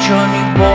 Johnny Boy.